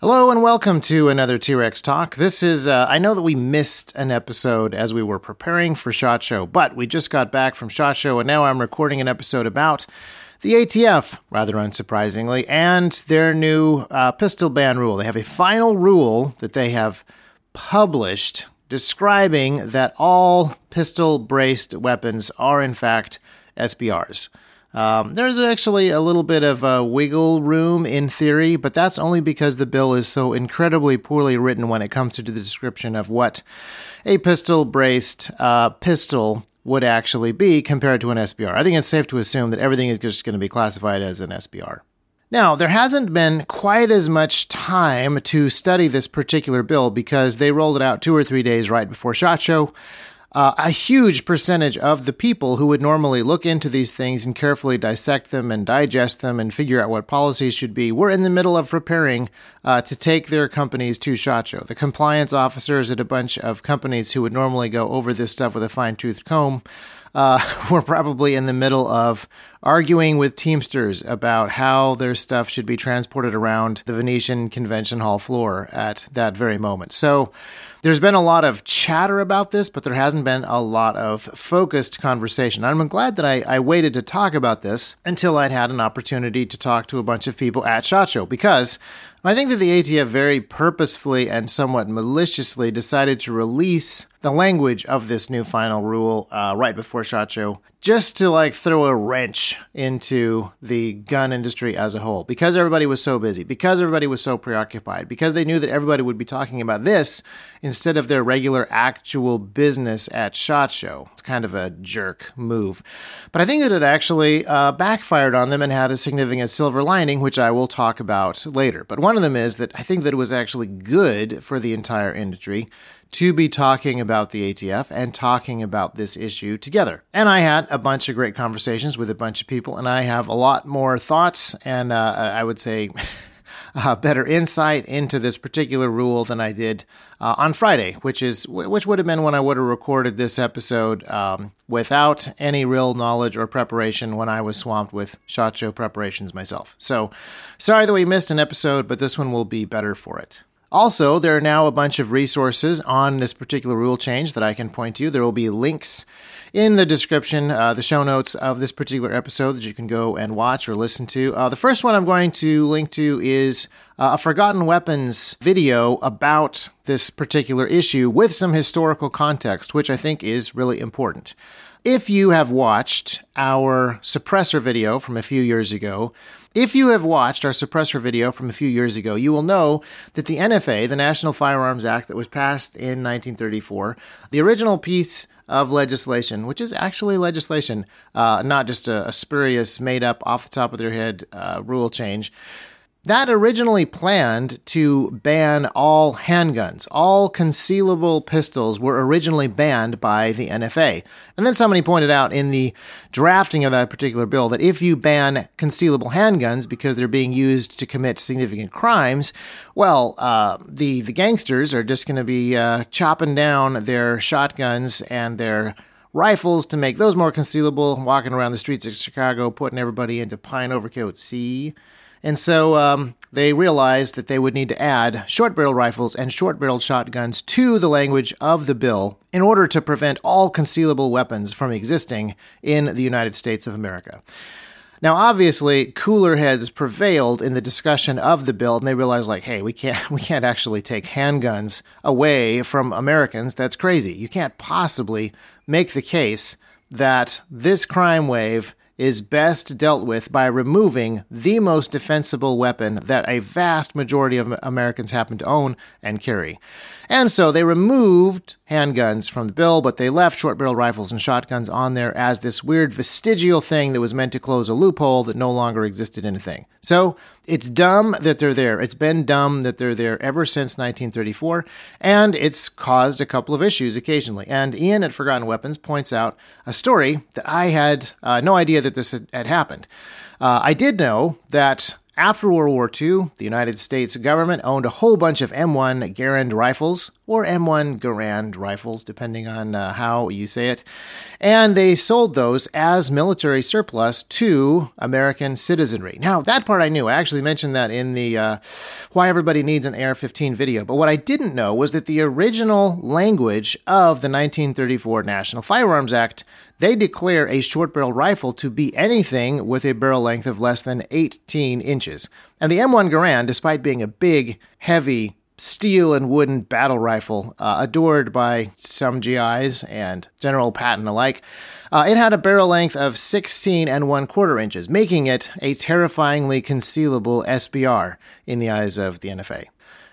Hello and welcome to another T Rex Talk. This is, uh, I know that we missed an episode as we were preparing for SHOT Show, but we just got back from SHOT Show and now I'm recording an episode about the ATF, rather unsurprisingly, and their new uh, pistol ban rule. They have a final rule that they have published describing that all pistol braced weapons are, in fact, SBRs. Um, there's actually a little bit of wiggle room in theory, but that's only because the bill is so incredibly poorly written when it comes to the description of what a pistol braced uh, pistol would actually be compared to an SBR. I think it's safe to assume that everything is just going to be classified as an SBR. Now, there hasn't been quite as much time to study this particular bill because they rolled it out two or three days right before SHOT Show. Uh, a huge percentage of the people who would normally look into these things and carefully dissect them and digest them and figure out what policies should be were in the middle of preparing uh, to take their companies to SHOT Show. The compliance officers at a bunch of companies who would normally go over this stuff with a fine toothed comb uh, were probably in the middle of arguing with Teamsters about how their stuff should be transported around the Venetian Convention Hall floor at that very moment. So, there's been a lot of chatter about this, but there hasn't been a lot of focused conversation. I'm glad that I, I waited to talk about this until I'd had an opportunity to talk to a bunch of people at SHOT Show because I think that the ATF very purposefully and somewhat maliciously decided to release the language of this new final rule uh, right before SHOT Show just to like throw a wrench into the gun industry as a whole because everybody was so busy, because everybody was so preoccupied, because they knew that everybody would be talking about this instead of their regular actual business at SHOT Show. It's kind of a jerk move. But I think that it actually uh, backfired on them and had a significant silver lining, which I will talk about later. But one of them is that I think that it was actually good for the entire industry to be talking about the ATF and talking about this issue together. And I had a bunch of great conversations with a bunch of people, and I have a lot more thoughts and uh, I would say uh, better insight into this particular rule than I did uh, on Friday, which is which would have been when I would have recorded this episode um, without any real knowledge or preparation when I was swamped with shot show preparations myself. So sorry that we missed an episode, but this one will be better for it. Also, there are now a bunch of resources on this particular rule change that I can point to. There will be links in the description, uh, the show notes of this particular episode that you can go and watch or listen to. Uh, the first one I'm going to link to is uh, a Forgotten Weapons video about this particular issue with some historical context, which I think is really important. If you have watched our suppressor video from a few years ago, if you have watched our suppressor video from a few years ago, you will know that the NFA, the National Firearms Act that was passed in 1934, the original piece of legislation, which is actually legislation, uh, not just a, a, spurious, made up, off the top of their head uh, rule change, that originally planned to ban all handguns. All concealable pistols were originally banned by the NFA. And then somebody pointed out in the drafting of that particular bill that if you ban concealable handguns because they're being used to commit significant crimes, well, uh, the, the gangsters are just going to be uh, chopping down their shotguns and their rifles to make those more concealable, walking around the streets of Chicago, putting everybody into pine overcoats. See? And so um, they realized that they would need to add short barrel rifles and short barreled shotguns to the language of the bill in order to prevent all concealable weapons from existing in the United States of America. Now, obviously, cooler heads prevailed in the discussion of the bill, and they realized, like, hey, we can't we can't actually take handguns away from Americans. That's crazy. You can't possibly make the case that this crime wave is best dealt with by removing the most defensible weapon that a vast majority of Americans happen to own and carry. And so they removed handguns from the bill, but they left short barrel rifles and shotguns on there as this weird vestigial thing that was meant to close a loophole that no longer existed in a thing. So it's dumb that they're there. It's been dumb that they're there ever since 1934, and it's caused a couple of issues occasionally. And Ian at Forgotten Weapons points out a story that I had uh, no idea that this had, had happened. Uh, I did know that after World War II, the United States government owned a whole bunch of M1 Garand rifles, or M1 Garand rifles, depending on uh, how you say it. And they sold those as military surplus to American citizenry. Now, that part I knew. I actually mentioned that in the uh, Why Everybody Needs an AR 15 video. But what I didn't know was that the original language of the 1934 National Firearms Act they declare a short barrel rifle to be anything with a barrel length of less than 18 inches. And the M1 Garand, despite being a big, heavy, steel and wooden battle rifle, uh, adored by some GIs and General Patton alike. Uh, it had a barrel length of 16 and one quarter inches, making it a terrifyingly concealable SBR in the eyes of the NFA.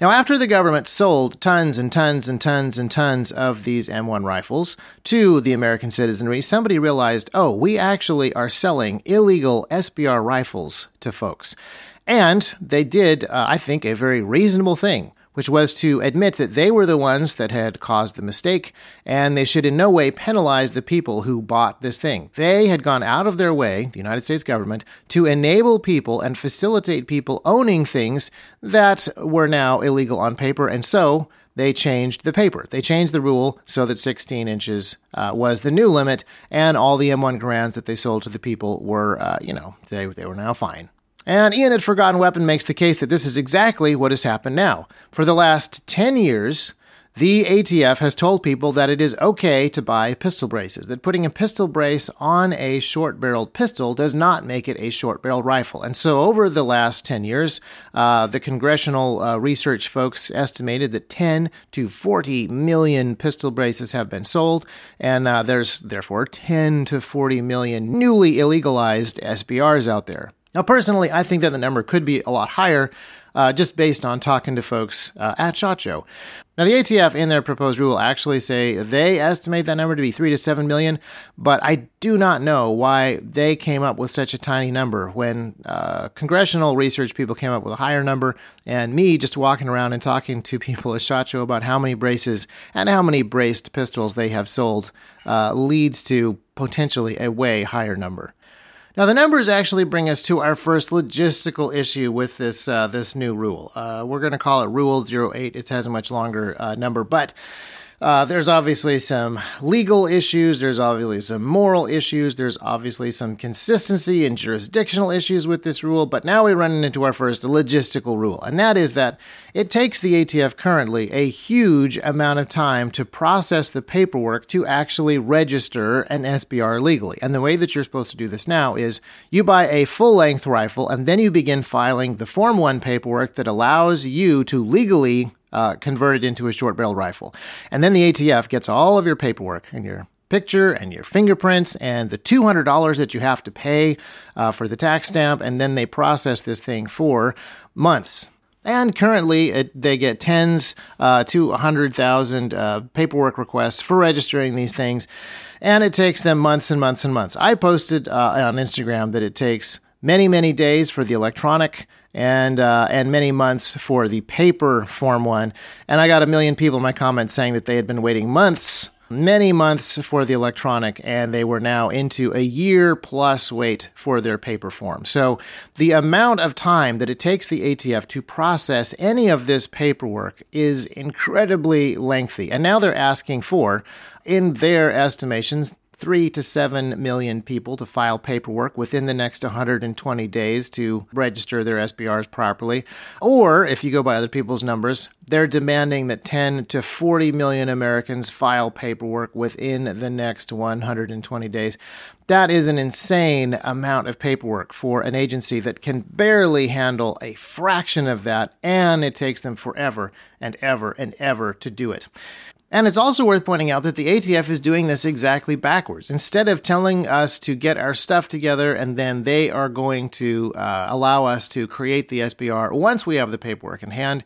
Now, after the government sold tons and tons and tons and tons of these M1 rifles to the American citizenry, somebody realized, oh, we actually are selling illegal SBR rifles to folks. And they did, uh, I think, a very reasonable thing which was to admit that they were the ones that had caused the mistake, and they should in no way penalize the people who bought this thing. They had gone out of their way, the United States government, to enable people and facilitate people owning things that were now illegal on paper, and so they changed the paper. They changed the rule so that 16 inches uh, was the new limit, and all the M1 Garands that they sold to the people were, uh, you know, they, they were now fine. And Ian at Forgotten Weapon makes the case that this is exactly what has happened now. For the last 10 years, the ATF has told people that it is okay to buy pistol braces, that putting a pistol brace on a short barreled pistol does not make it a short barreled rifle. And so, over the last 10 years, uh, the congressional uh, research folks estimated that 10 to 40 million pistol braces have been sold, and uh, there's therefore 10 to 40 million newly illegalized SBRs out there. Now, personally, I think that the number could be a lot higher, uh, just based on talking to folks uh, at SHOT Show. Now, the ATF in their proposed rule actually say they estimate that number to be three to seven million, but I do not know why they came up with such a tiny number when uh, congressional research people came up with a higher number, and me just walking around and talking to people at SHOT Show about how many braces and how many braced pistols they have sold uh, leads to potentially a way higher number. Now, the numbers actually bring us to our first logistical issue with this uh, this new rule. Uh, we're going to call it Rule 08. It has a much longer uh, number, but uh, there's obviously some legal issues. There's obviously some moral issues. There's obviously some consistency and jurisdictional issues with this rule. But now we run into our first logistical rule, and that is that it takes the ATF currently a huge amount of time to process the paperwork to actually register an SBR legally. And the way that you're supposed to do this now is you buy a full length rifle, and then you begin filing the Form 1 paperwork that allows you to legally uh, converted into a short barrel rifle. And then the ATF gets all of your paperwork and your picture and your fingerprints and the $200 that you have to pay uh, for the tax stamp, and then they process this thing for months. And currently, it, they get tens uh, to 100,000 uh, paperwork requests for registering these things, and it takes them months and months and months. I posted uh, on Instagram that it takes many, many days for the electronic and uh, and many months for the paper form one. And I got a million people in my comments saying that they had been waiting months, many months for the electronic, and they were now into a year plus wait for their paper form. So the amount of time that it takes the ATF to process any of this paperwork is incredibly lengthy. And now they're asking for, in their estimations, three to seven million people to file paperwork within the next 120 days to register their SBRs properly. Or, if you go by other people's numbers, they're demanding that 10 to 40 million Americans file paperwork within the next 120 days. That is an insane amount of paperwork for an agency that can barely handle a fraction of that, and it takes them forever and ever and ever to do it. And it's also worth pointing out that the ATF is doing this exactly backwards. Instead of telling us to get our stuff together and then they are going to uh, allow us to create the SBR once we have the paperwork in hand,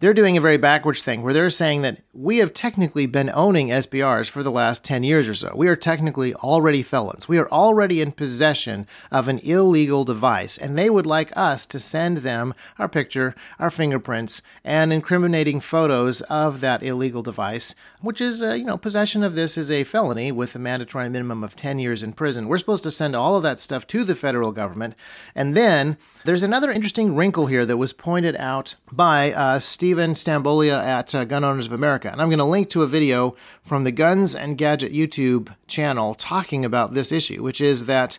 they're doing a very backwards thing where they're saying that we have technically been owning SBRs for the last 10 years or so. We are technically already felons. We are already in possession of an illegal device, and they would like us to send them our picture, our fingerprints, and incriminating photos of that illegal device which is, uh, you know, possession of this is a felony with a mandatory minimum of 10 years in prison. We're supposed to send all of that stuff to the federal government. And then there's another interesting wrinkle here that was pointed out by uh, Stephen Stamboulieh at uh, Gun Owners of America. And I'm going to link to a video from the Guns and Gadget YouTube channel talking about this issue, which is that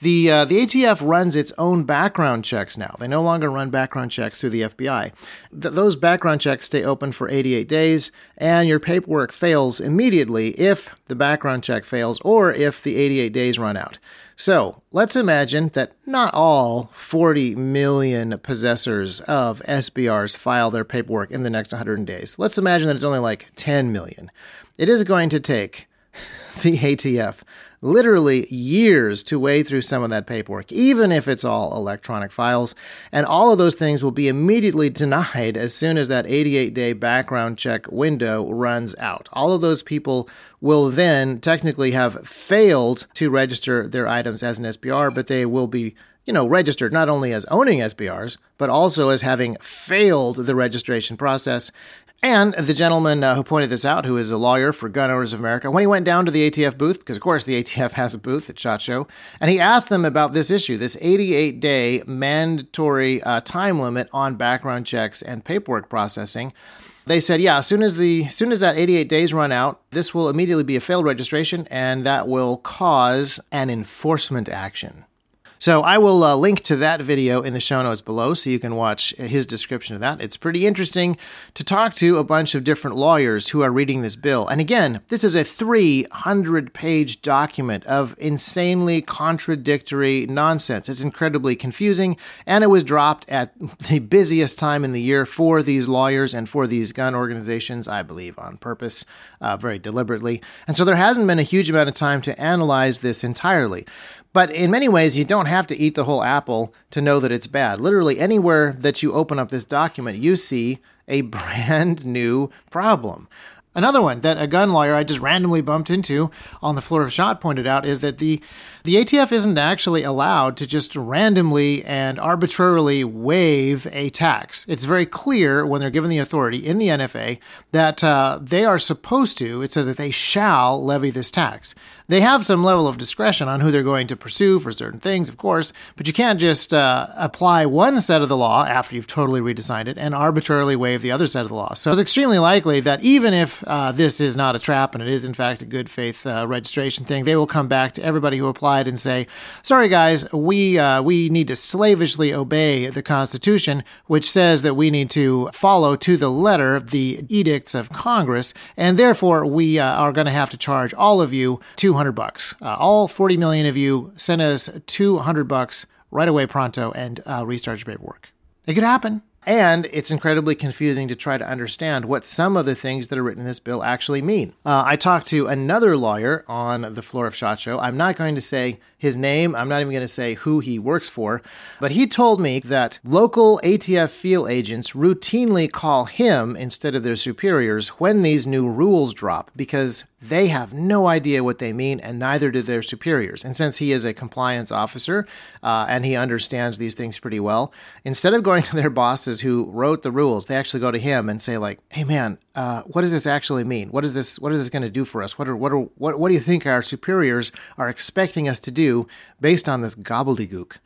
the uh, the ATF runs its own background checks now. They no longer run background checks through the FBI. Th- those background checks stay open for 88 days, and your paperwork fails immediately if the background check fails or if the 88 days run out. So let's imagine that not all 40 million possessors of SBRs file their paperwork in the next 100 days. Let's imagine that it's only like 10 million. It is going to take the ATF literally years to wade through some of that paperwork, even if it's all electronic files. And all of those things will be immediately denied as soon as that 88 day background check window runs out. All of those people will then technically have failed to register their items as an SBR, but they will be you know, registered not only as owning SBRs, but also as having failed the registration process and the gentleman uh, who pointed this out, who is a lawyer for Gun Owners of America, when he went down to the ATF booth, because of course the ATF has a booth at SHOT Show, and he asked them about this issue, this 88 day mandatory uh, time limit on background checks and paperwork processing. They said, yeah, as soon as the as soon as that 88 days run out, this will immediately be a failed registration, and that will cause an enforcement action. So I will uh, link to that video in the show notes below so you can watch his description of that. It's pretty interesting to talk to a bunch of different lawyers who are reading this bill. And again, this is a 300 page document of insanely contradictory nonsense. It's incredibly confusing, and it was dropped at the busiest time in the year for these lawyers and for these gun organizations, I believe, on purpose, uh, very deliberately. And so there hasn't been a huge amount of time to analyze this entirely. But in many ways, you don't have to eat the whole apple to know that it's bad. Literally, anywhere that you open up this document, you see a brand new problem. Another one that a gun lawyer I just randomly bumped into on the floor of shot pointed out is that the the ATF isn't actually allowed to just randomly and arbitrarily waive a tax. It's very clear when they're given the authority in the NFA that uh, they are supposed to, it says that they shall levy this tax. They have some level of discretion on who they're going to pursue for certain things, of course, but you can't just uh, apply one set of the law after you've totally redesigned it and arbitrarily waive the other set of the law. So it's extremely likely that even if uh, this is not a trap and it is, in fact, a good faith uh, registration thing, they will come back to everybody who and say, "Sorry, guys, we uh, we need to slavishly obey the Constitution, which says that we need to follow to the letter the edicts of Congress, and therefore we uh, are going to have to charge all of you 200 bucks. Uh, all 40 million of you send us 200 bucks right away, pronto, and uh, restart your paperwork. It could happen. And it's incredibly confusing to try to understand what some of the things that are written in this bill actually mean. Uh, I talked to another lawyer on the floor of SHOT Show. I'm not going to say his name, I'm not even going to say who he works for, but he told me that local ATF field agents routinely call him instead of their superiors when these new rules drop because they have no idea what they mean, and neither do their superiors. And since he is a compliance officer uh, and he understands these things pretty well, instead of going to their bosses who wrote the rules, they actually go to him and say, like, "Hey, man, uh, what does this actually mean? What is this? What is this going to do for us? What are what are what what do you think our superiors are expecting us to do based on this gobbledygook?"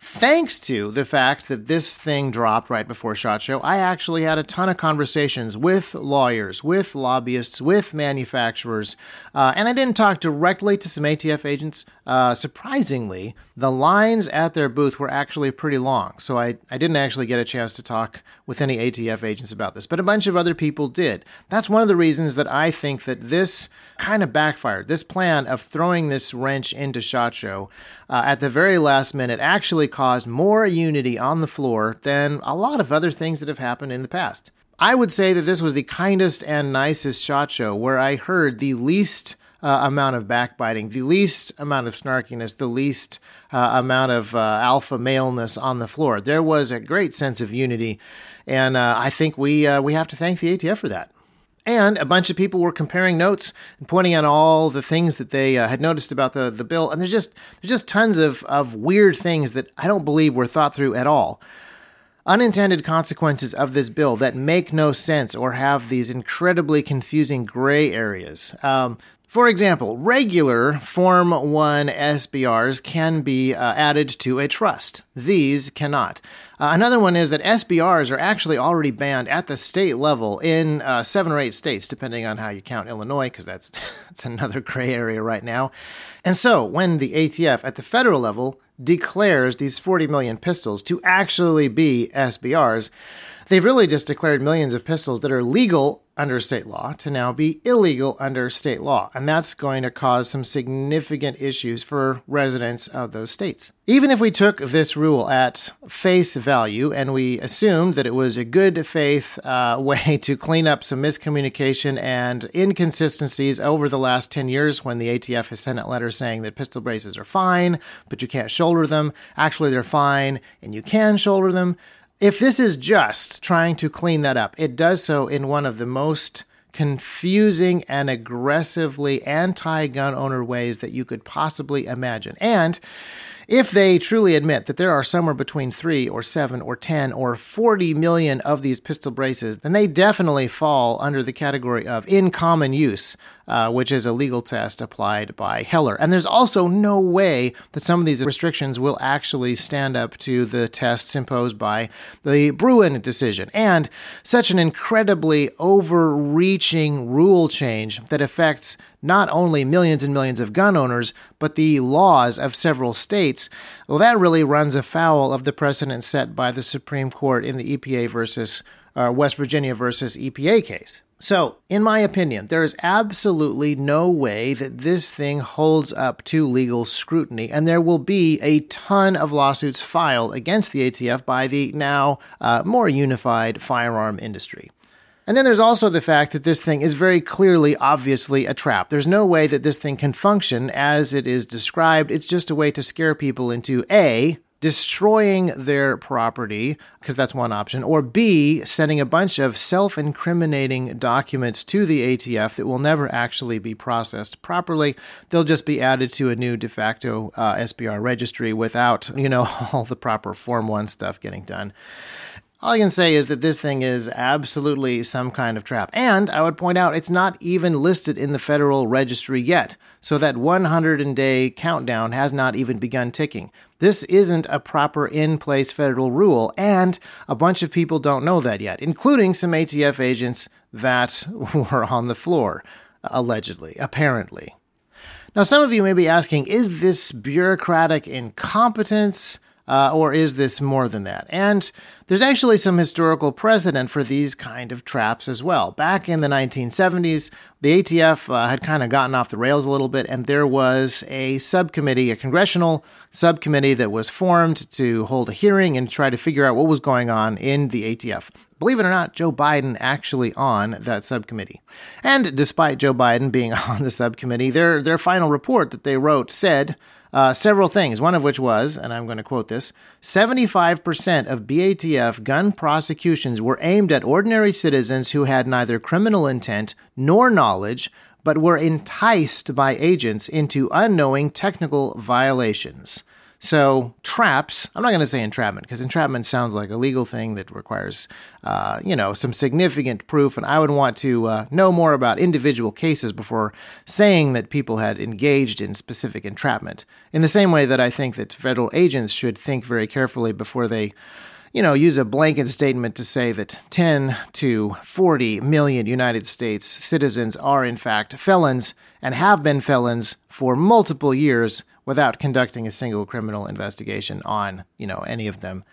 Thanks to the fact that this thing dropped right before SHOT Show, I actually had a ton of conversations with lawyers, with lobbyists, with manufacturers, uh, and I didn't talk directly to some ATF agents. Uh, surprisingly, the lines at their booth were actually pretty long, so I, I didn't actually get a chance to talk with any ATF agents about this, but a bunch of other people did. That's one of the reasons that I think that this kind of backfired. This plan of throwing this wrench into SHOT Show uh, at the very last minute actually caused more unity on the floor than a lot of other things that have happened in the past. I would say that this was the kindest and nicest SHOT Show where I heard the least uh, amount of backbiting, the least amount of snarkiness, the least uh, amount of uh, alpha maleness on the floor. There was a great sense of unity, and uh, I think we uh, we have to thank the ATF for that. And a bunch of people were comparing notes and pointing out all the things that they uh, had noticed about the, the bill. And there's just there's just tons of, of weird things that I don't believe were thought through at all. unintended consequences of this bill that make no sense or have these incredibly confusing gray areas. Um, for example, regular Form 1 SBRs can be uh, added to a trust. These cannot. Uh, another one is that SBRs are actually already banned at the state level in uh, seven or eight states, depending on how you count Illinois, because that's, that's another gray area right now. And so, when the ATF at the federal level declares these 40 million pistols to actually be SBRs, they've really just declared millions of pistols that are legal under state law to now be illegal under state law. And that's going to cause some significant issues for residents of those states. Even if we took this rule at face value and we assumed that it was a good faith uh, way to clean up some miscommunication and inconsistencies over the last 10 years when the ATF has sent out letters saying that pistol braces are fine, but you can't shoulder them. Actually, they're fine and you can shoulder them. If this is just trying to clean that up, it does so in one of the most confusing and aggressively anti gun owner ways that you could possibly imagine. And if they truly admit that there are somewhere between three or seven or 10 or 40 million of these pistol braces, then they definitely fall under the category of in common use, uh, which is a legal test applied by Heller. And there's also no way that some of these restrictions will actually stand up to the tests imposed by the Bruen decision. And such an incredibly overreaching rule change that affects not only millions and millions of gun owners, but the laws of several states, well, that really runs afoul of the precedent set by the Supreme Court in the EPA versus uh, West Virginia versus EPA case. So, in my opinion, there is absolutely no way that this thing holds up to legal scrutiny, and there will be a ton of lawsuits filed against the ATF by the now uh, more unified firearm industry. And then there's also the fact that this thing is very clearly, obviously, a trap. There's no way that this thing can function as it is described. It's just a way to scare people into A, destroying their property, because that's one option, or B, sending a bunch of self incriminating documents to the ATF that will never actually be processed properly. They'll just be added to a new de facto uh, SBR registry without, you know, all the proper Form 1 stuff getting done. All I can say is that this thing is absolutely some kind of trap. And I would point out it's not even listed in the federal registry yet, so that 100 day countdown has not even begun ticking. This isn't a proper in place federal rule, and a bunch of people don't know that yet, including some ATF agents that were on the floor, allegedly, apparently. Now, some of you may be asking is this bureaucratic incompetence? Uh, or is this more than that? And there's actually some historical precedent for these kind of traps as well. Back in the 1970s, the ATF uh, had kind of gotten off the rails a little bit, and there was a subcommittee, a congressional subcommittee that was formed to hold a hearing and try to figure out what was going on in the ATF. Believe it or not, Joe Biden actually on that subcommittee. And despite Joe Biden being on the subcommittee, their their final report that they wrote said uh, several things, one of which was, and I'm going to quote this 75% of BATF gun prosecutions were aimed at ordinary citizens who had neither criminal intent nor knowledge, but were enticed by agents into unknowing technical violations. So traps, I'm not going to say entrapment because entrapment sounds like a legal thing that requires, uh, you know, some significant proof. And I would want to uh, know more about individual cases before saying that people had engaged in specific entrapment. In the same way that I think that federal agents should think very carefully before they you know, use a blanket statement to say that 10 to 40 million United States citizens are in fact felons and have been felons for multiple years without conducting a single criminal investigation on, you know, any of them.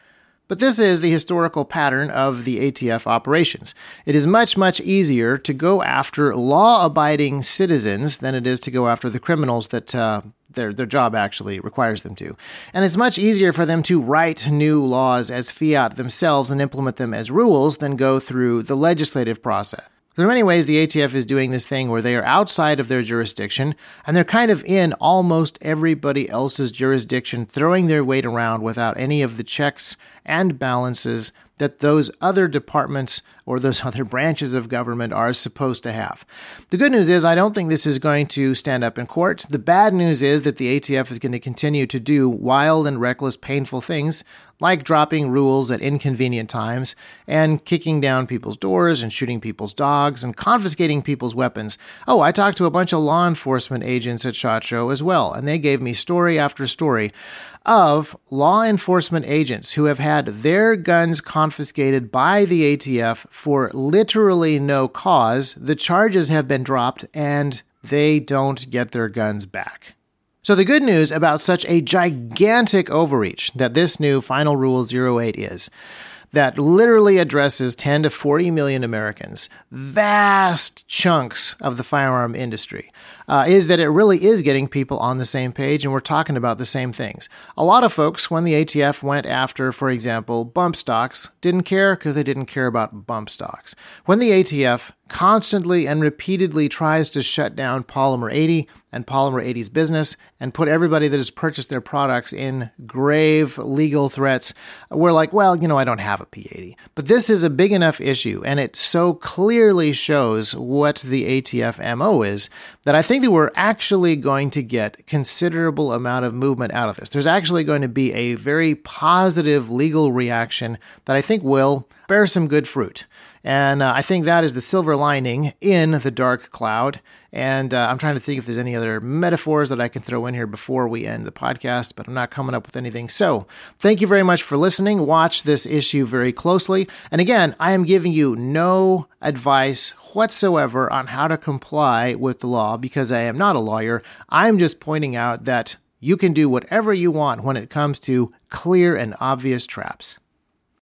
But this is the historical pattern of the ATF operations. It is much, much easier to go after law abiding citizens than it is to go after the criminals that uh, their, their job actually requires them to. And it's much easier for them to write new laws as fiat themselves and implement them as rules than go through the legislative process. So in many ways, the ATF is doing this thing where they are outside of their jurisdiction and they're kind of in almost everybody else's jurisdiction, throwing their weight around without any of the checks and balances that those other departments or those other branches of government are supposed to have. The good news is, I don't think this is going to stand up in court. The bad news is that the ATF is going to continue to do wild and reckless, painful things like dropping rules at inconvenient times and kicking down people's doors and shooting people's dogs and confiscating people's weapons. Oh, I talked to a bunch of law enforcement agents at SHOT Show as well, and they gave me story after story of law enforcement agents who have had their guns confiscated by the ATF for literally no cause. The charges have been dropped and they don't get their guns back. So, the good news about such a gigantic overreach that this new Final Rule 08 is that literally addresses 10 to 40 million Americans, vast chunks of the firearm industry, uh, is that it really is getting people on the same page and we're talking about the same things. A lot of folks, when the ATF went after, for example, bump stocks, didn't care because they didn't care about bump stocks. When the ATF constantly and repeatedly tries to shut down Polymer 80 and Polymer 80's business and put everybody that has purchased their products in grave legal threats, we're like, well, you know, I don't have a P80. But this is a big enough issue and it so clearly shows what the ATF MO is that I think that we're actually going to get considerable amount of movement out of this. There's actually going to be a very positive legal reaction that I think will bear some good fruit. And uh, I think that is the silver lining in the dark cloud. And uh, I'm trying to think if there's any other metaphors that I can throw in here before we end the podcast, but I'm not coming up with anything. So thank you very much for listening. Watch this issue very closely. And again, I am giving you no advice whatsoever on how to comply with the law because I am not a lawyer. I'm just pointing out that you can do whatever you want when it comes to clear and obvious traps.